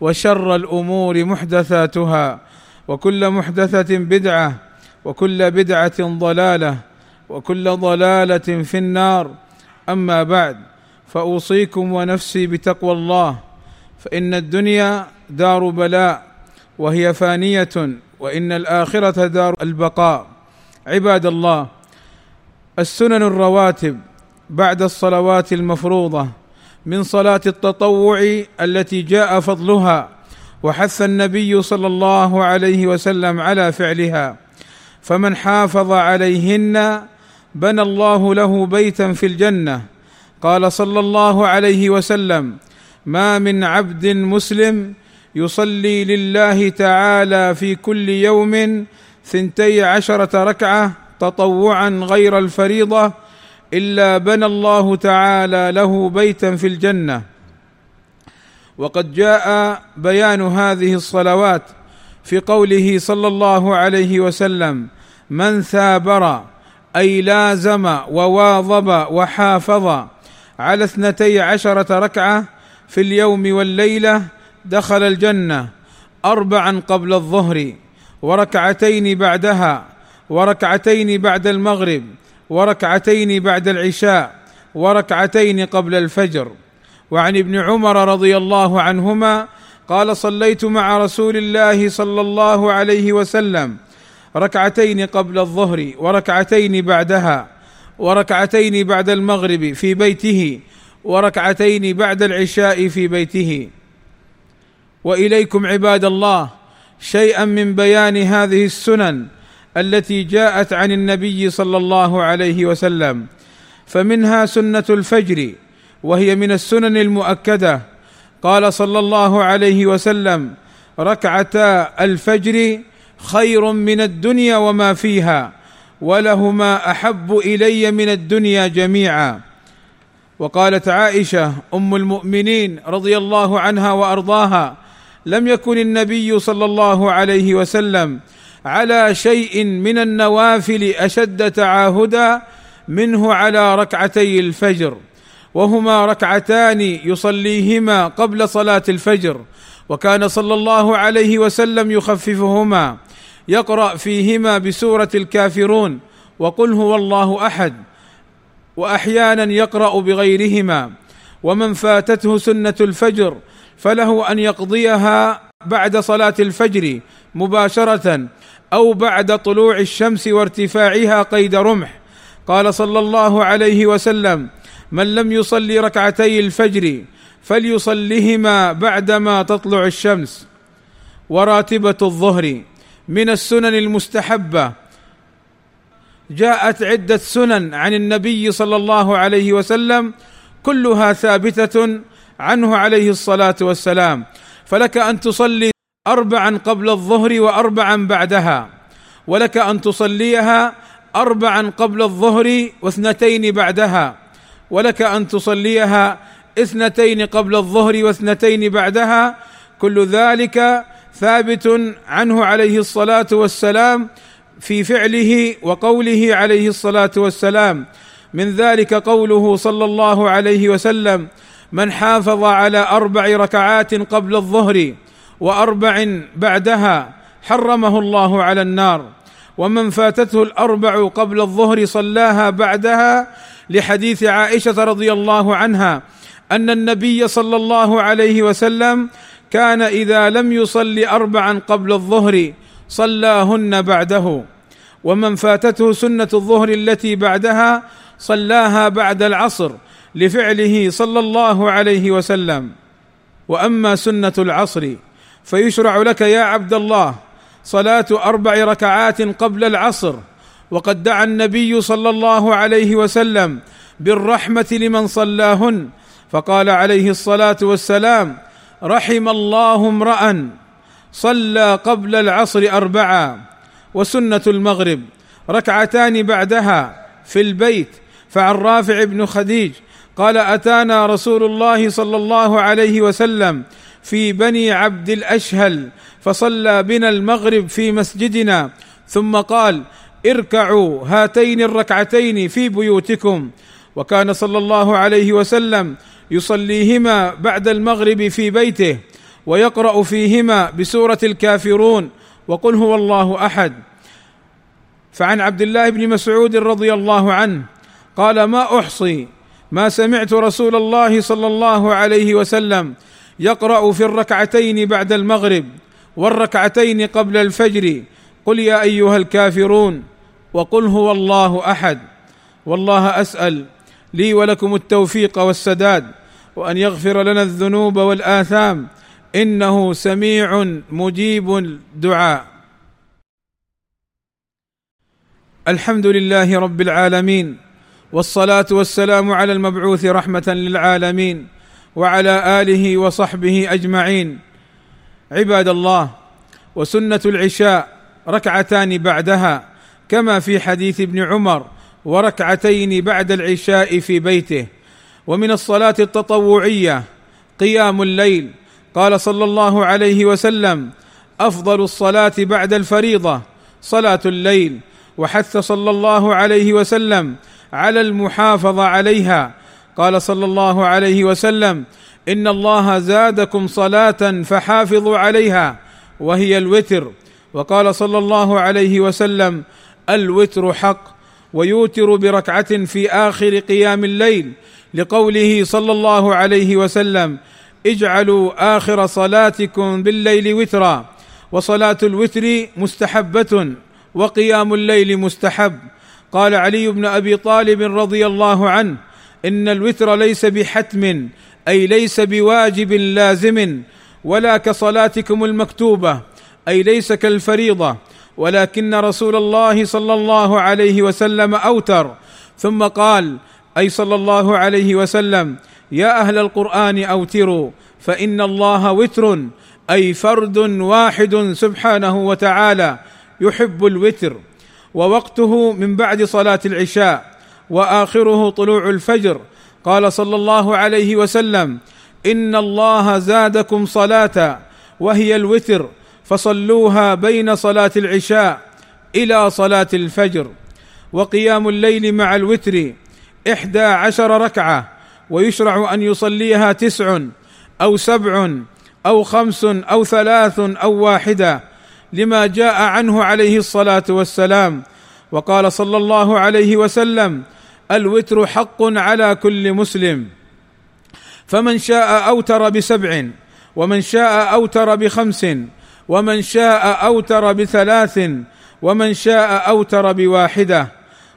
وشر الأمور محدثاتها وكل محدثة بدعة وكل بدعة ضلالة وكل ضلالة في النار. أما بعد فأوصيكم ونفسي بتقوى الله فإن الدنيا دار بلاء وهي فانية وإن الآخرة دار البقاء. عباد الله السنن الرواتب بعد الصلوات المفروضة من صلاة التطوع التي جاء فضلها وحث النبي صلى الله عليه وسلم على فعلها فمن حافظ عليهن بنى الله له بيتا في الجنة. قال صلى الله عليه وسلم ما من عبد مسلم يصلي لله تعالى في كل يوم ثنتي عشرة ركعة تطوعا غير الفريضة إلا بنى الله تعالى له بيتا في الجنة. وقد جاء بيان هذه الصلوات في قوله صلى الله عليه وسلم من ثابر أي لازم وواظب وحافظ على اثنتي عشرة ركعة في اليوم والليلة دخل الجنة اربعا قبل الظهر وركعتين بعدها وركعتين بعد المغرب وركعتين بعد العشاء وركعتين قبل الفجر. وعن ابن عمر رضي الله عنهما قال صليت مع رسول الله صلى الله عليه وسلم ركعتين قبل الظهر وركعتين بعدها وركعتين بعد المغرب في بيته وركعتين بعد العشاء في بيته. وإليكم عباد الله شيئا من بيان هذه السنن التي جاءت عن النبي صلى الله عليه وسلم فمنها سنة الفجر وهي من السنن المؤكدة. قال صلى الله عليه وسلم ركعتا الفجر خير من الدنيا وما فيها ولهما أحب إلي من الدنيا جميعا. وقالت عائشة أم المؤمنين رضي الله عنها وأرضاها لم يكن النبي صلى الله عليه وسلم على شيء من النوافل أشد تعاهدا منه على ركعتي الفجر وهما ركعتان يصليهما قبل صلاة الفجر وكان صلى الله عليه وسلم يخففهما يقرأ فيهما بسورة الكافرون وقل هو الله أحد وأحيانا يقرأ بغيرهما ومن فاتته سنة الفجر فله أن يقضيها بعد صلاة الفجر مباشرة أو بعد طلوع الشمس وارتفاعها قيد رمح. قال صلى الله عليه وسلم من لم يصلي ركعتي الفجر فليصلهما بعدما تطلع الشمس. وراتبة الظهر من السنن المستحبة. جاءت عدة سنن عن النبي صلى الله عليه وسلم كلها ثابتة عنه عليه الصلاة والسلام. فلك أن تصلي اربعا قبل الظهر واربعا بعدها ولك أن تصليها اربعا قبل الظهر واثنتين بعدها ولك أن تصليها اثنتين قبل الظهر واثنتين بعدها. كل ذلك ثابت عنه عليه الصلاة والسلام في فعله وقوله عليه الصلاة والسلام. من ذلك قوله صلى الله عليه وسلم من حافظ على أربع ركعات قبل الظهر وأربع بعدها حرمه الله على النار ومن فاتته الأربع قبل الظهر صلاها بعدها لحديث عائشة رضي الله عنها أن النبي صلى الله عليه وسلم كان إذا لم يصل أربعا قبل الظهر صلاهن بعده ومن فاتته سنة الظهر التي بعدها صلاها بعد العصر لفعله صلى الله عليه وسلم. وأما سنة العصر فيشرع لك يا عبد الله صلاة أربع ركعات قبل العصر. وقد دعا النبي صلى الله عليه وسلم بالرحمة لمن صلاهن. فقال عليه الصلاة والسلام رحم الله امرا صلى قبل العصر اربعا وسنة المغرب ركعتان بعدها في البيت. فعن رافع بن خديج قال أتانا رسول الله صلى الله عليه وسلم في بني عبد الأشهل فصلى بنا المغرب في مسجدنا. ثم قال اركعوا هاتين الركعتين في بيوتكم. وكان صلى الله عليه وسلم يصليهما بعد المغرب في بيته ويقرأ فيهما بسورة الكافرون. وقل هو الله أحد. فعن عبد الله بن مسعود رضي الله عنه قال ما أحصي ما سمعت رسول الله صلى الله عليه وسلم يقرأ في الركعتين بعد المغرب والركعتين قبل الفجر. قل يا أيها الكافرون وقل هو الله أحد. والله أسأل لي ولكم التوفيق والسداد وأن يغفر لنا الذنوب والآثام. إنه سميع مجيب الدعاء. الحمد لله رب العالمين. والصلاة والسلام على المبعوث رحمة للعالمين وعلى آله وصحبه أجمعين. عباد الله وسنة العشاء ركعتان بعدها كما في حديث ابن عمر وركعتين بعد العشاء في بيته. ومن الصلاة التطوعية قيام الليل قال صلى الله عليه وسلم أفضل الصلاة بعد الفريضة صلاة الليل. وحث صلى الله عليه وسلم على المحافظة عليها. قال صلى الله عليه وسلم إن الله زادكم صلاة فحافظوا عليها وهي الوتر. وقال صلى الله عليه وسلم الوتر حق ويوتر بركعة في آخر قيام الليل لقوله صلى الله عليه وسلم اجعلوا آخر صلاتكم بالليل وترا. وصلاة الوتر مستحبة وقيام الليل مستحب. قال علي بن أبي طالب رضي الله عنه إن الوتر ليس بحتم أي ليس بواجب لازم ولا كصلاتكم المكتوبة أي ليس كالفريضة ولكن رسول الله صلى الله عليه وسلم أوتر. ثم قال أي صلى الله عليه وسلم يا أهل القرآن أوتروا فإن الله وتر أي فرد واحد سبحانه وتعالى يحب الوتر. ووقته من بعد صلاة العشاء وآخره طلوع الفجر. قال صلى الله عليه وسلم إن الله زادكم صلاة وهي الوتر فصلوها بين صلاة العشاء إلى صلاة الفجر. وقيام الليل مع الوتر إحدى عشر ركعة ويشرع أن يصليها تسع أو سبع أو خمس أو ثلاث أو واحدة. لما جاء عنه عليه الصلاة والسلام. وقال صلى الله عليه وسلم الوتر حق على كل مسلم. فمن شاء أوتر بسبع ومن شاء أوتر بخمس ومن شاء أوتر بثلاث ومن شاء أوتر بواحدة.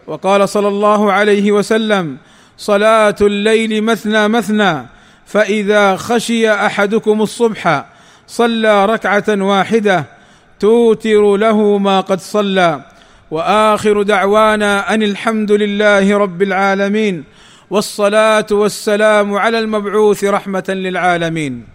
وقال صلى الله عليه وسلم صلاة الليل مثنى مثنى فإذا خشي أحدكم الصبح صلى ركعة واحدة توتر له ما قد صلى. واخر دعوانا ان الحمد لله رب العالمين. والصلاه والسلام على المبعوث رحمه للعالمين.